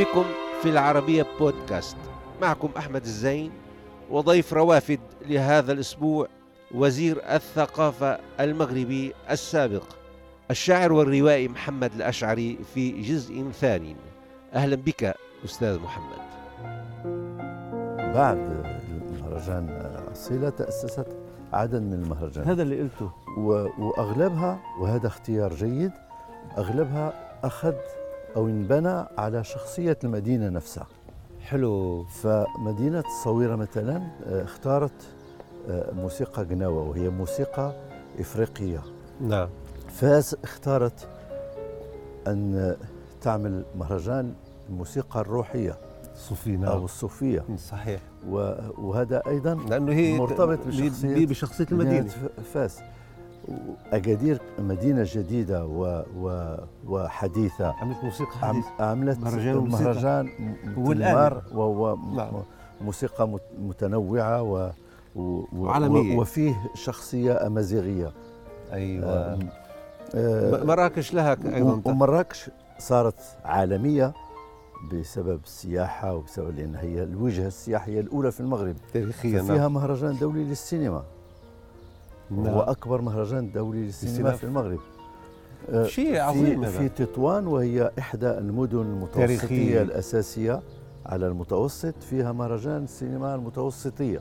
بكم في العربية بودكاست. معكم أحمد الزين وضيف روافد لهذا الأسبوع وزير الثقافة المغربي السابق الشاعر والروائي محمد الأشعري في جزء ثاني. أهلا بك أستاذ محمد. بعد المهرجان أصيلة تأسست عدد من المهرجانات. هذا اللي قلته. وأغلبها وهذا اختيار جيد أغلبها أخذ أو انبنى على شخصية المدينة نفسها. حلو. فمدينة الصويرة مثلا آه، اختارت آه، موسيقى قناوة وهي موسيقى إفريقية. نعم. فاس اختارت أن تعمل مهرجان الموسيقى الروحية الصوفية نعم. أو الصوفية. صحيح. وهذا أيضا لأنه هي مرتبط بشخصية بشخصية المدينة. فاس. أكادير مدينة جديدة و و وحديثة. عملت موسيقى حديثة. عملت مهرجان مهرجان والآن. وهو نعم. موسيقى متنوعة و وعالمية وفيه شخصية أمازيغية. أيوة. آه مراكش لها أيضا؟ ومراكش صارت عالمية بسبب السياحة وبسبب لأن هي الوجهة السياحية الأولى في المغرب. تاريخيا فيها مهرجان دولي للسينما. نعم. هو أكبر مهرجان دولي للسينما في المغرب. شيء عظيم. في, في تطوان وهي إحدى المدن المتوسطية الأساسية على المتوسط فيها مهرجان السينما المتوسطية.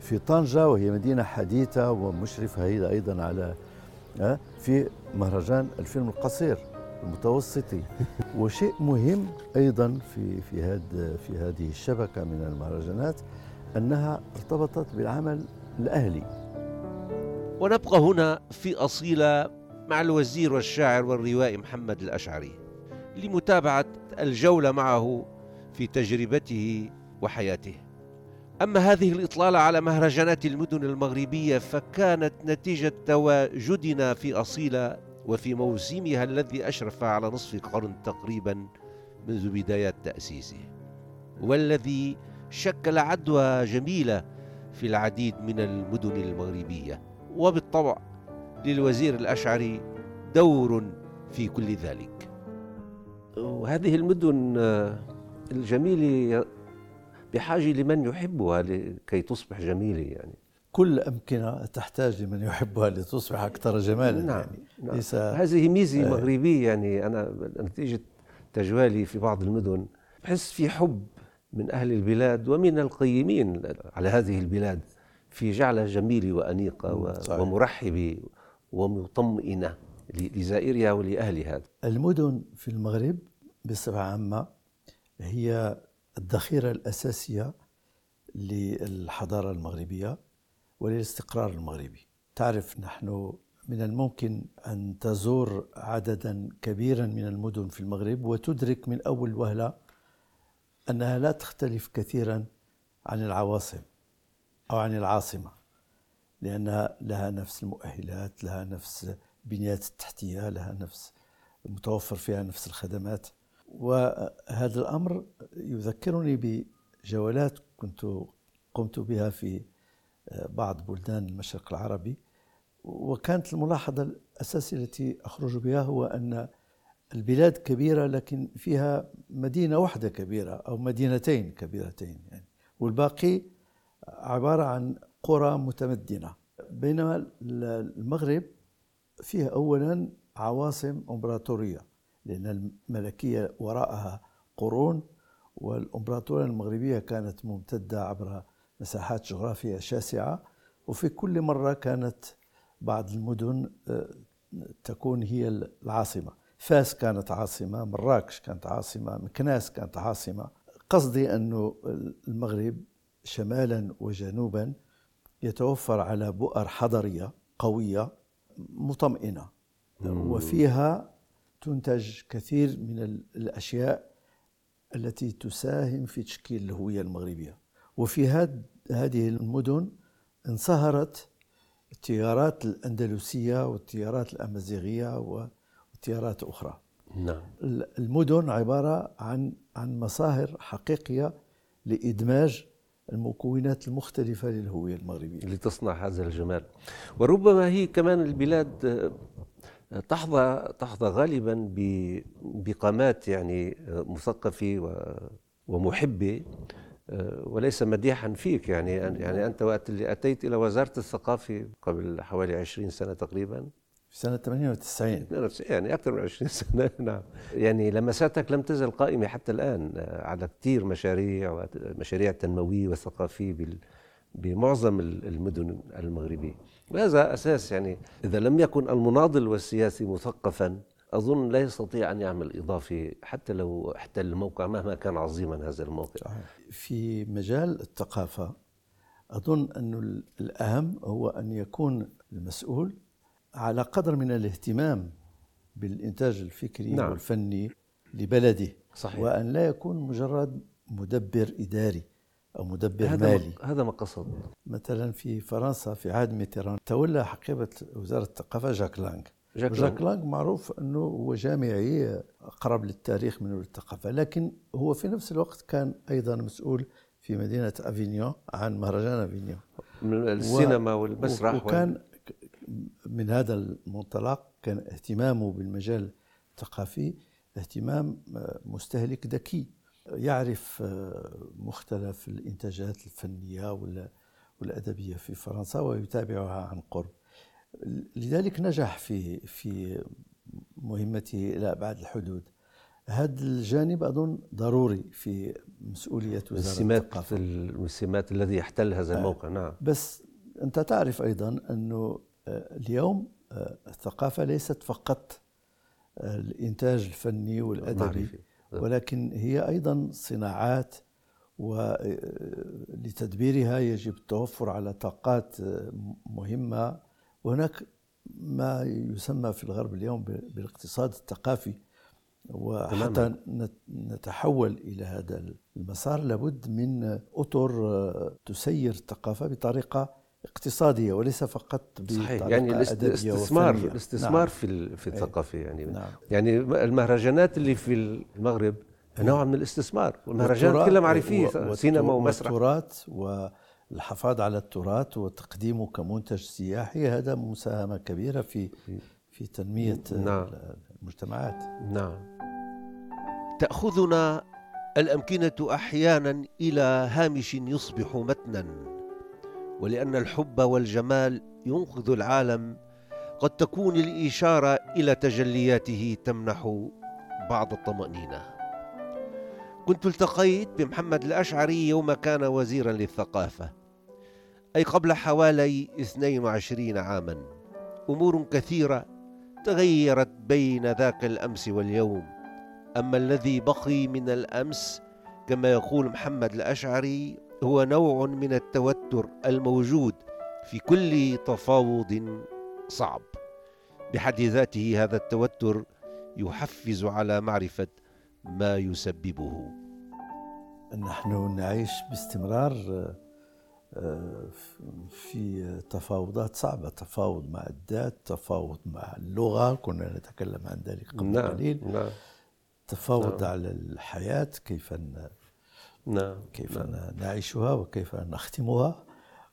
في طنجة وهي مدينة حديثة ومشرفة هي أيضا على في مهرجان الفيلم القصير المتوسطي. وشيء مهم أيضا في في هذه في هذه الشبكة من المهرجانات أنها ارتبطت بالعمل الأهلي. ونبقى هنا في أصيلة مع الوزير والشاعر والروائي محمد الأشعري لمتابعة الجولة معه في تجربته وحياته. أما هذه الإطلالة على مهرجانات المدن المغربية فكانت نتيجة تواجدنا في أصيلة وفي موسمها الذي أشرف على نصف قرن تقريبا منذ بدايات تأسيسه والذي شكل عدوى جميلة في العديد من المدن المغربية. وبالطبع للوزير الأشعري دور في كل ذلك. وهذه المدن الجميلة بحاجة لمن يحبها لكي تصبح جميلة يعني. كل أمكنة تحتاج لمن يحبها لتصبح أكثر جمالا نعم, يعني. نعم. ليس هذه ميزة آه. مغربية يعني. أنا نتيجة تجوالي في بعض المدن بحس في حب من أهل البلاد ومن القيمين على هذه البلاد. في جعلها جميلة وأنيقة. ومرحبة ومطمئنة لزائرها ولأهلها. المدن في المغرب بصفة عامة هي الذخيرة الأساسية للحضارة المغربية وللاستقرار المغربي. تعرف نحن من الممكن أن تزور عددا كبيرا من المدن في المغرب وتدرك من أول وهلة أنها لا تختلف كثيرا عن العواصم. أو عن العاصمة لأنها لها نفس المؤهلات لها نفس البنيات التحتية لها نفس متوفر فيها نفس الخدمات. وهذا الأمر يذكرني بجولات كنت قمت بها في بعض بلدان المشرق العربي. وكانت الملاحظة الأساسية التي أخرج بها هو أن البلاد كبيرة لكن فيها مدينة واحدة كبيرة أو مدينتين كبيرتين يعني والباقي عبارة عن قرى متمدنة بينما المغرب فيها أولا عواصم إمبراطورية لأن الملكية وراءها قرون والإمبراطورية المغربية كانت ممتدة عبر مساحات جغرافية شاسعة وفي كل مرة كانت بعض المدن آه، تكون هي العاصمة. فاس كانت عاصمة مراكش كانت عاصمة مكناس كانت عاصمة. قصدي أنه المغرب شمالا وجنوبا يتوفر على بؤر حضرية قوية مطمئنة. وفيها تنتج كثير من الأشياء التي تساهم في تشكيل الهوية المغربية. وفي هذه المدن انصهرت التيارات الأندلسية والتيارات الأمازيغية وتيارات أخرى. نعم. المدن عبارة عن عن مصاهر حقيقية لإدماج المكونات المختلفة للهوية المغربية. لتصنع هذا الجمال. وربما هي كمان البلاد تحظى تحظى غالبا بقامات يعني مثقفة ومحبة وليس مديحا فيك يعني يعني أنت وقت اللي أتيت إلى وزارة الثقافة قبل حوالي 20 سنة تقريبا في سنة 98 98 يعني أكثر من 20 سنة نعم. يعني لمساتك لم تزل قائمة حتى الآن على كثير مشاريع ومشاريع تنموية وثقافية بمعظم المدن المغربية. وهذا أساس يعني إذا لم يكن المناضل والسياسي مثقفا أظن لا يستطيع أن يعمل إضافة حتى لو احتل الموقع مهما كان عظيما هذا الموقع. في مجال الثقافة أظن أن الأهم هو أن يكون المسؤول على قدر من الاهتمام بالإنتاج الفكري نعم. والفني لبلده صحيح. وأن لا يكون مجرد مدبر إداري أو مدبر هذا مالي. هذا ما قصد. مثلا في فرنسا في عهد ميتيران تولى حقيبة وزارة الثقافة جاك لانغ. جاك, جاك لانغ معروف أنه هو جامعي أقرب للتاريخ منه للثقافة لكن هو في نفس الوقت كان أيضا مسؤول في مدينة أفينيون عن مهرجان أفينيون. من السينما والمسرح وكان من هذا المنطلق كان اهتمامه بالمجال الثقافي اهتمام مستهلك ذكي. يعرف مختلف الإنتاجات الفنية والأدبية في فرنسا ويتابعها عن قرب. لذلك نجح في في مهمته إلى أبعد الحدود. هذا الجانب أظن ضروري في مسؤولية وزارة السمات الثقافة. السمات الذي يحتل هذا الموقع نعم. بس أنت تعرف أيضا أنه اليوم الثقافة ليست فقط الإنتاج الفني والأدبي ولكن هي أيضا صناعات ولتدبيرها يجب التوفر على طاقات مهمة. وهناك ما يسمى في الغرب اليوم بالاقتصاد الثقافي وحتى نتحول إلى هذا المسار. لابد من أطر تسير الثقافة بطريقة اقتصادية وليس فقط صحيح يعني الاستثمار الاستثمار نعم. في في الثقافة يعني نعم. يعني المهرجانات اللي في المغرب نوع من الاستثمار. والمهرجانات كلها معرفية سينما ومسرح. والتراث والحفاظ على التراث وتقديمه كمنتج سياحي هذا مساهمة كبيرة في في تنمية نعم. المجتمعات. نعم. تأخذنا الأمكنة أحيانا إلى هامش يصبح متنا. ولأن الحب والجمال ينقذ العالم. قد تكون الإشارة إلى تجلياته تمنح بعض الطمأنينة. كنت التقيت بمحمد الأشعري يوم كان وزيرا للثقافة. أي قبل حوالي 22 عاما. أمور كثيرة تغيرت بين ذاك الأمس واليوم. أما الذي بقي من الأمس كما يقول محمد الأشعري هو نوع من التوتر الموجود في كل تفاوض صعب. بحد ذاته هذا التوتر يحفز على معرفة ما يسببه. نحن نعيش باستمرار آه، في تفاوضات صعبة تفاوض مع الذات تفاوض مع اللغة كنا نتكلم عن ذلك قبل نعم قليل. نعم. تفاوض نعم. على الحياة كيف نعم كيف نعم. نعيشها وكيف نختمها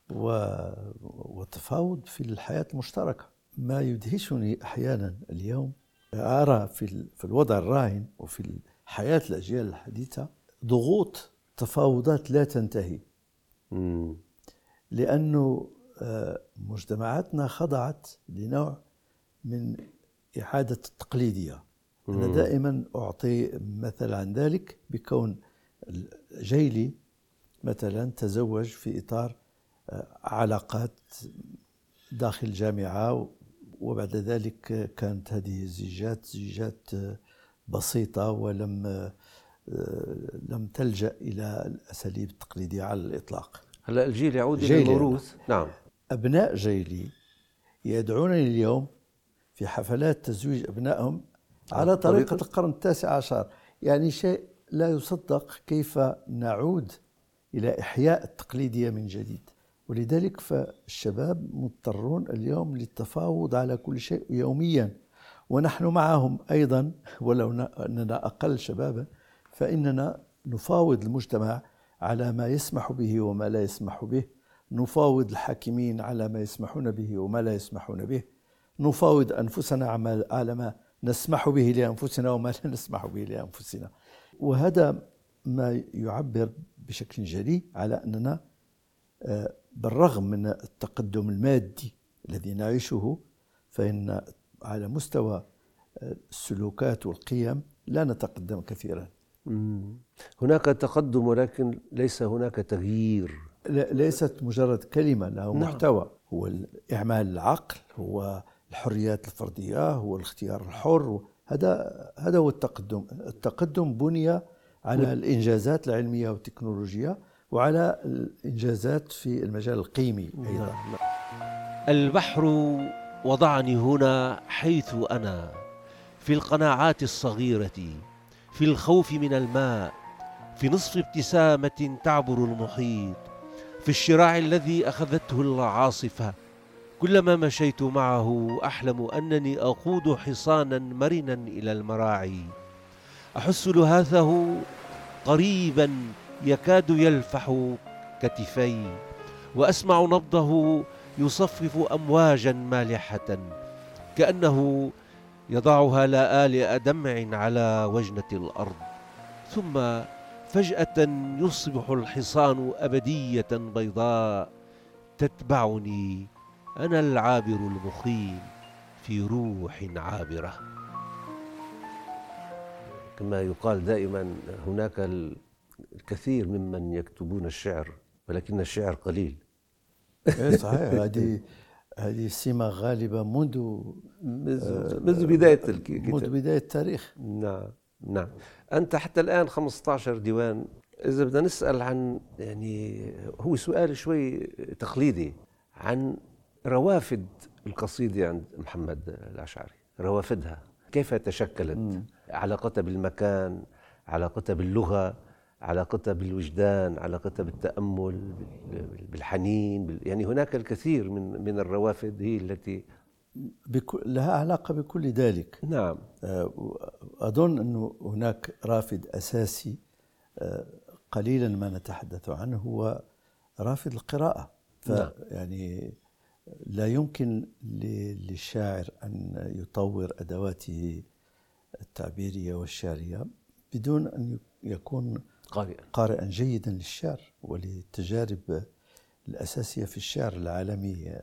والتفاوض في الحياة المشتركة. ما يدهشني أحيانا اليوم أرى في في الوضع الراهن وفي حياة الأجيال الحديثة ضغوط تفاوضات لا تنتهي. لأنه آه، مجتمعاتنا خضعت لنوع من إعادة التقليدية. أنا دائما أعطي مثل عن ذلك بكون جيلي مثلا تزوج في إطار آه، علاقات داخل الجامعة وبعد ذلك كانت هذه الزيجات زيجات آه، بسيطة ولم آه، لم تلجأ إلى الأساليب التقليدية على الإطلاق. هلا الجيل يعود إلى الموروث. نعم. أبناء جيلي يدعونني اليوم في حفلات تزويج أبنائهم على طريقة القرن التاسع عشر يعني شيء لا يصدق كيف نعود إلى إحياء التقليدية من جديد. ولذلك فالشباب مضطرون اليوم للتفاوض على كل شيء يوميا. ونحن معهم أيضا ولو أننا أقل شبابا فإننا نفاوض المجتمع على ما يسمح به وما لا يسمح به. نفاوض الحاكمين على ما يسمحون به وما لا يسمحون به. نفاوض أنفسنا على ما نسمح به لأنفسنا وما لا نسمح به لأنفسنا. وهذا ما يعبر بشكل جلي على أننا آه، بالرغم من التقدم المادي الذي نعيشه فإن على مستوى آه، السلوكات والقيم لا نتقدم كثيرا. هناك تقدم ولكن ليس هناك تغيير. ليست مجرد كلمة لها نعم. محتوى. هو إعمال العقل هو الحريات الفردية هو الاختيار الحر هذا هذا هو التقدم. التقدم بني على الإنجازات العلمية والتكنولوجية وعلى الإنجازات في المجال القيمي أيضا. نعم. البحر وضعني هنا حيث أنا في القناعات الصغيرة في الخوف من الماء في نصف ابتسامة تعبر المحيط في الشراع الذي أخذته العاصفة كلما مشيت معه أحلم أنني أقود حصانا مرنا إلى المراعي. أحس لهاثه قريبا يكاد يلفح كتفي وأسمع نبضه يصفف أمواجا مالحة كأنه يضعها لآلئ دمع على وجنة الأرض. ثم فجأة يصبح الحصان أبدية بيضاء تتبعني أنا العابر المخيم في روح عابرة. كما يقال دائما هناك الكثير ممن يكتبون الشعر ولكن الشعر قليل. إيه، صحيح. هذه هذه سمة غالبة منذ منذ بداية الكتاب منذ بداية التاريخ. نعم نعم. أنت حتى الآن 15 ديوان. إذا بدنا نسأل عن يعني هو سؤال شوي تقليدي عن روافد القصيدة عند محمد الأشعري روافدها. كيف تشكلت. علاقتها بالمكان علاقتها باللغة علاقتها بالوجدان علاقتها بالتأمل بالحنين يعني هناك الكثير من من الروافد هي التي لها علاقة بكل ذلك. نعم. آه، أظن أنه هناك رافد أساسي آه، قليلا ما نتحدث عنه هو رافد القراءة. نعم. يعني لا يمكن للشاعر أن يطور أدواته التعبيرية والشعرية بدون أن يكون قارئا. قارئا جيدا للشعر وللتجارب الأساسية في الشعر العالمي.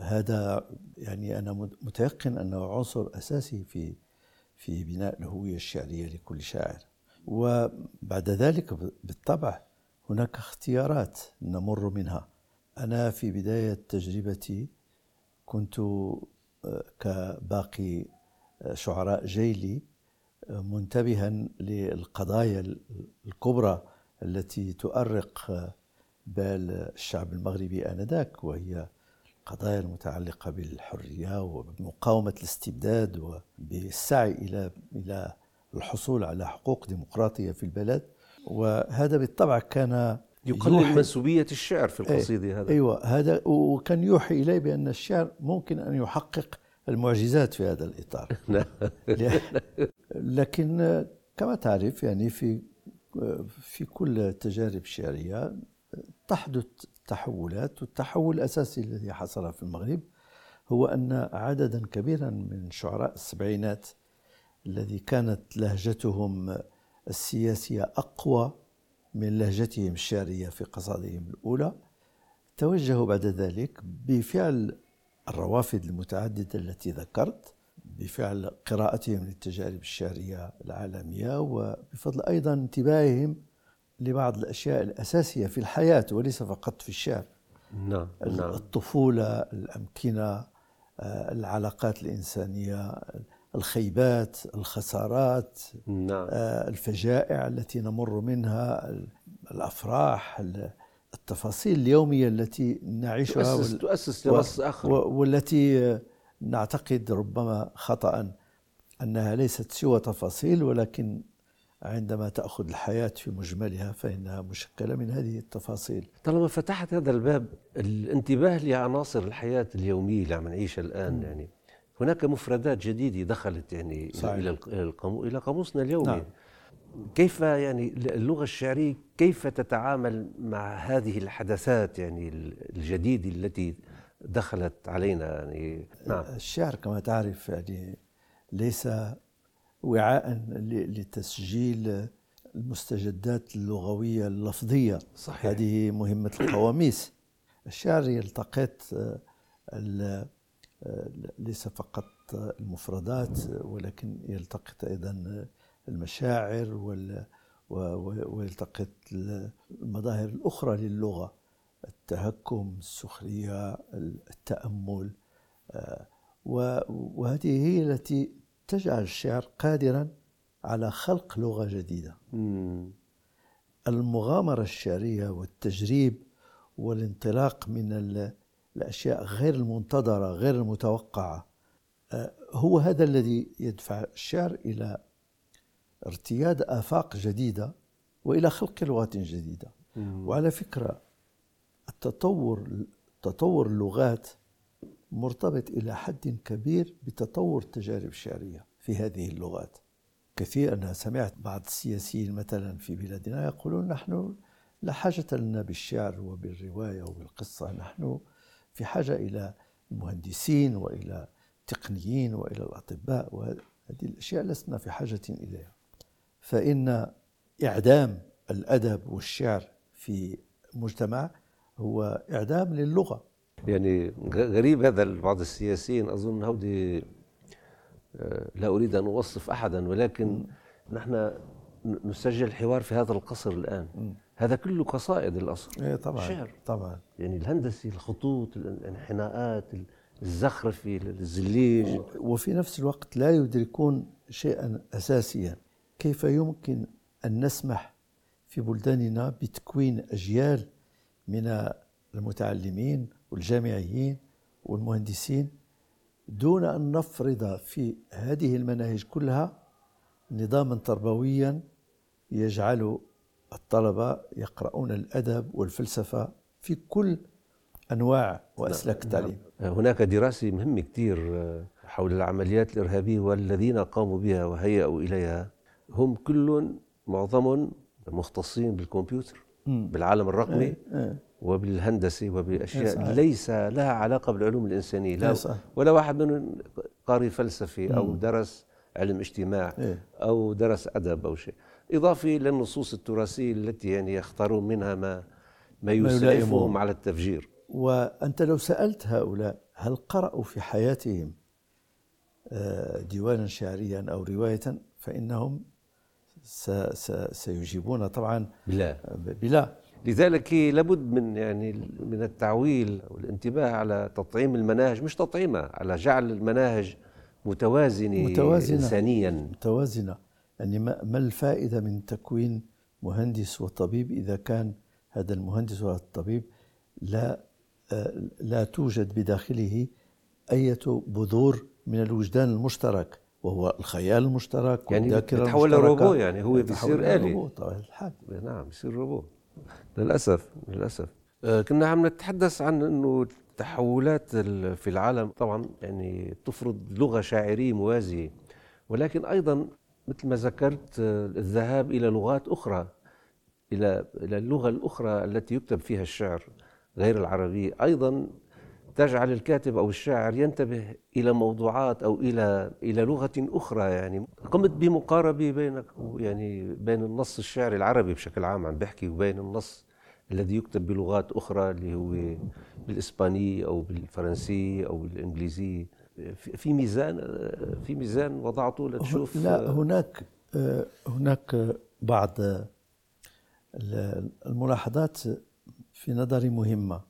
هذا يعني أنا متيقن أنه عنصر أساسي في في بناء الهوية الشعرية لكل شاعر. وبعد ذلك بالطبع هناك اختيارات نمر منها. أنا في بداية تجربتي كنت آه، كباقي آه، شعراء جيلي آه، منتبها للقضايا الكبرى التي تؤرق بال الشعب المغربي آنذاك وهي القضايا المتعلقة بالحرية وبمقاومة الاستبداد وبالسعي إلى إلى الحصول على حقوق ديمقراطية في البلد. وهذا بالطبع كان يقلل منسوبية الشعر في القصيدة أي هذا أيوة هذا وكان يوحي إلي بأن الشعر ممكن أن يحقق المعجزات في هذا الإطار. نعم. لكن كما تعرف يعني في في كل التجارب الشعرية تحدث تحولات والتحول الأساسي الذي حصل في المغرب هو أن عددا كبيرا من شعراء السبعينات الذي كانت لهجتهم السياسية أقوى من لهجتهم الشعرية في قصائدهم الأولى توجهوا بعد ذلك بفعل الروافد المتعددة التي ذكرت بفعل قراءتهم للتجارب الشعرية العالمية وبفضل أيضا انتباههم لبعض الأشياء الأساسية في الحياة وليس فقط في الشعر نعم, نعم. الطفولة الأمكنة آه، العلاقات الإنسانية الخيبات الخسارات نعم. آه، الفجائع التي نمر منها الأفراح التفاصيل اليومية التي نعيشها تؤسس, وال... تؤسس لنص آخر والتي نعتقد ربما خطأ أنها ليست سوى تفاصيل ولكن عندما تأخذ الحياة في مجملها فإنها مشكلة من هذه التفاصيل طالما فتحت هذا الباب الانتباه لعناصر الحياة اليومية اللي عم نعيشها الآن م. يعني هناك مفردات جديدة دخلت يعني صحيح. إلى إلى قاموسنا اليومي نعم. كيف يعني اللغة الشعرية كيف تتعامل مع هذه الحدثات يعني الجديدة التي دخلت علينا يعني نعم الشعر كما تعرف يعني ليس وعاء لتسجيل المستجدات اللغوية اللفظية صحيح. هذه مهمة القواميس الشعر يلتقط ليس فقط المفردات ولكن يلتقط أيضا المشاعر ويلتقط المظاهر الأخرى للغة التهكم السخرية التأمل. وهذه هي التي تجعل الشعر قادرا على خلق لغة جديدة. المغامرة الشعرية والتجريب والانطلاق من الأشياء غير المنتظرة غير المتوقعة. آه، هو هذا الذي يدفع الشعر إلى ارتياد آفاق جديدة وإلى خلق لغات جديدة. وعلى فكرة التطور تطور اللغات مرتبط إلى حد كبير بتطور التجارب الشعرية في هذه اللغات. كثير أنا سمعت بعض السياسيين مثلا في بلادنا يقولون نحن لا حاجة لنا بالشعر وبالرواية وبالقصة نحن في حاجة إلى المهندسين وإلى التقنيين وإلى الأطباء وهذه الأشياء لسنا في حاجة إليها. فإن إعدام الأدب والشعر في مجتمع هو إعدام للغة. يعني غريب هذا بعض السياسيين. أظن هودي آه، لا أريد أن أوصف أحدا ولكن نحن نسجل الحوار في هذا القصر الآن. هذا كله قصائد الأصل إيه طبعا شعر. طبعا. يعني الهندسي الخطوط الانحناءات الزخرفي الزليج. وفي نفس الوقت لا يدركون شيئا أساسيا. كيف يمكن أن نسمح في بلداننا بتكوين أجيال من المتعلمين والجامعيين والمهندسين دون أن نفرض في هذه المناهج كلها نظاما تربويا يجعل الطلبة يقرؤون الأدب والفلسفة في كل أنواع وأسلاك نعم. التعليم. هناك دراسة مهمة كثير آه، حول العمليات الإرهابية والذين قاموا بها وهيئوا إليها. هم كلهم معظمهم مختصين بالكمبيوتر بالعالم الرقمي إيه إيه. وبالهندسة وباشياء إيه ليس لها علاقة بالعلوم الإنسانية. لا ولا واحد منهم قاري فلسفي أو درس علم اجتماع أو درس أدب أو شيء. اضافه للنصوص التراثية التي يعني يختارون منها ما ما يسعفهم على التفجير. وأنت لو سألت هؤلاء هل قرأوا في حياتهم آه، ديوانا شعريا أو رواية فإنهم سيجيبون طبعا. بلا. بلا. لذلك لابد من يعني من التعويل والانتباه على تطعيم المناهج مش تطعيمها على جعل المناهج متوازنة, متوازنة. إنسانيا. متوازنة. يعني ما الفائدة من تكوين مهندس وطبيب إذا كان هذا المهندس والطبيب لا لا توجد بداخله أية بذور من الوجدان المشترك وهو الخيال المشترك يعني يتحول لروبو يعني هو بيصير آلي. طبعا الحال نعم بيصير روبو للأسف للأسف. آه، كنا عم نتحدث عن أنه التحولات في العالم طبعا يعني تفرض لغة شاعرية موازية ولكن أيضا مثل ما ذكرت آه، الذهاب إلى لغات أخرى إلى إلى اللغة الأخرى التي يكتب فيها الشعر غير العربية أيضا تجعل الكاتب أو الشاعر ينتبه إلى موضوعات أو إلى إلى لغة أخرى يعني. قمت بمقاربة بين يعني بين النص الشعري العربي بشكل عام عم بحكي وبين النص الذي يكتب بلغات أخرى اللي هو بالإسبانية أو بالفرنسية أو بالإنجليزية. في ميزان في ميزان وضعته لتشوف لا هناك هناك بعض الملاحظات في نظري مهمة.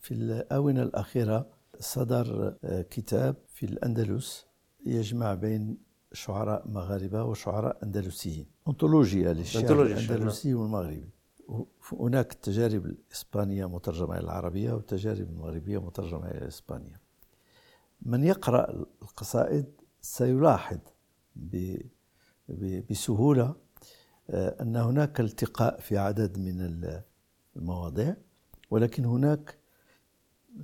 في الآونة الأخيرة صدر كتاب في الأندلس يجمع بين شعراء مغاربة وشعراء أندلسيين. أنطولوجيا للشعر الأندلسي والمغربي. هناك التجارب الإسبانية مترجمة إلى العربية والتجارب المغربية مترجمة إلى الإسبانية من يقرأ القصائد سيلاحظ بسهولة آه، أن هناك التقاء في عدد من المواضيع ولكن هناك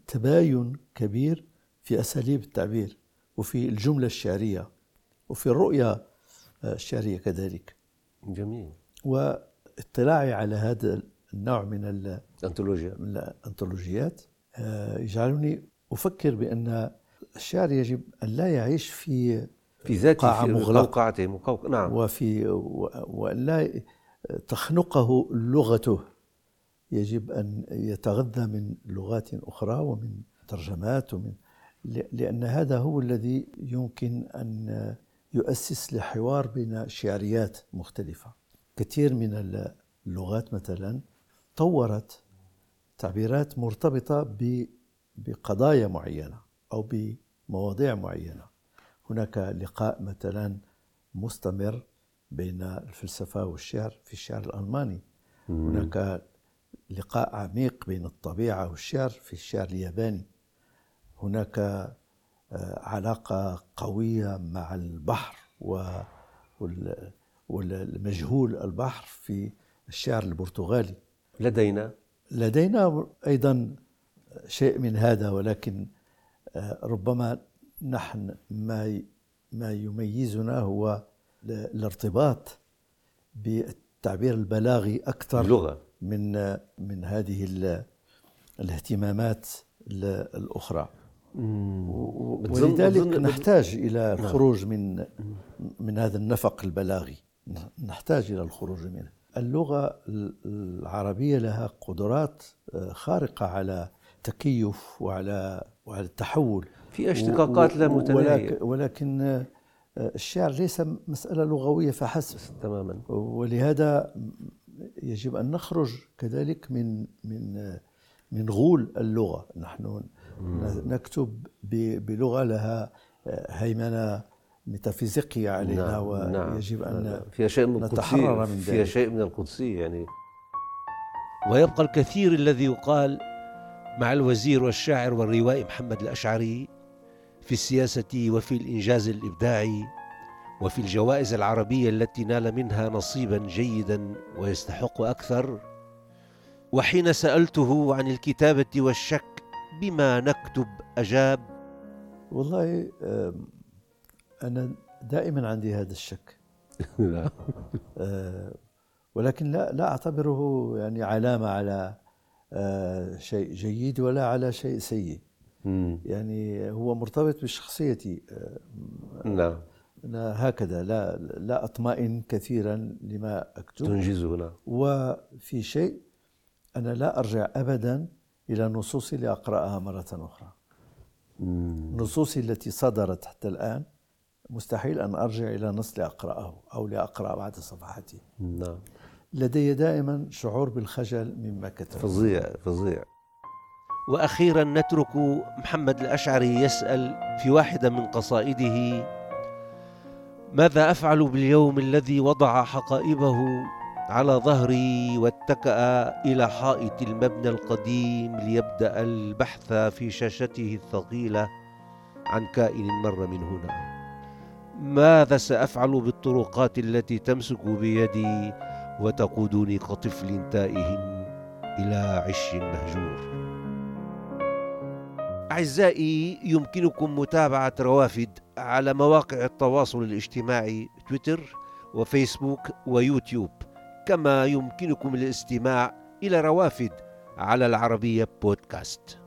تباين كبير في أساليب التعبير وفي الجملة الشعرية وفي الرؤية الشعرية كذلك. جميل. واطلاعي على هذا النوع من الانطولوجيا من الانطولوجيات آه، يجعلني أفكر بأن الشعر يجب أن لا يعيش في في ذاته في قوقعته نعم. وفي وأن لا تخنقه لغته. يجب أن يتغذى من لغات أخرى ومن ترجمات ومن لأن هذا هو الذي يمكن أن يؤسس لحوار بين شعريات مختلفة. كثير من اللغات مثلا طورت تعبيرات مرتبطة بقضايا معينة. أو بمواضيع معينة. هناك لقاء مثلا مستمر بين الفلسفة والشعر في الشعر الألماني. هناك لقاء عميق بين الطبيعة والشعر في الشعر الياباني. هناك آه، علاقة قوية مع البحر والمجهول البحر في الشعر البرتغالي. لدينا؟ لدينا أيضا شيء من هذا ولكن ربما نحن ما ما يميزنا هو الارتباط بالتعبير البلاغي أكثر اللغة من من هذه الاهتمامات الأخرى. ولذلك نحتاج إلى نعم. الخروج من من هذا النفق البلاغي. نحتاج إلى الخروج منه. اللغة العربية لها قدرات آه، خارقة على تكيف وعلى وعلى التحول. في اشتقاقات لا متناهية. ولكن آه، الشعر ليس مسألة لغوية فحسب. تماما. ولهذا يجب أن نخرج كذلك من من من غول اللغة. نحن نكتب بلغة لها هيمنة ميتافيزيقية علينا نعم ويجب أن نعم فيها شيء من نتحرر من ذلك. فيها شيء من القدسية يعني. ويبقى الكثير الذي يقال مع الوزير والشاعر والروائي محمد الأشعري في السياسة وفي الإنجاز الإبداعي وفي الجوائز العربية التي نال منها نصيبا جيدا ويستحق أكثر. وحين سألته عن الكتابة والشك بما نكتب أجاب والله أنا دائما عندي هذا الشك. آه، ولكن لا لا أعتبره يعني علامة على شيء جيد ولا على شيء سيء. يعني هو مرتبط بشخصيتي آه، نعم أنا هكذا لا لا أطمئن كثيرا لما أكتب. تنجزه نعم وفي شيء أنا لا أرجع أبدا إلى نصوصي لأقرأها مرة أخرى. نصوصي التي صدرت حتى الآن مستحيل أن أرجع إلى نص لأقرأه أو لأقرأ بعد صفحاته نعم. لدي دائما شعور بالخجل مما كتب فظيع فظيع. وأخيرا نترك محمد الأشعري يسأل في واحدة من قصائده ماذا أفعل باليوم الذي وضع حقائبه على ظهري واتكأ إلى حائط المبنى القديم ليبدأ البحث في شاشته الثقيلة عن كائن مر من هنا؟ ماذا سأفعل بالطرقات التي تمسك بيدي وتقودني كطفل تائه إلى عش مهجور. أعزائي يمكنكم متابعة روافد على مواقع التواصل الاجتماعي تويتر وفيسبوك ويوتيوب. كما يمكنكم الاستماع إلى روافد على العربية بودكاست.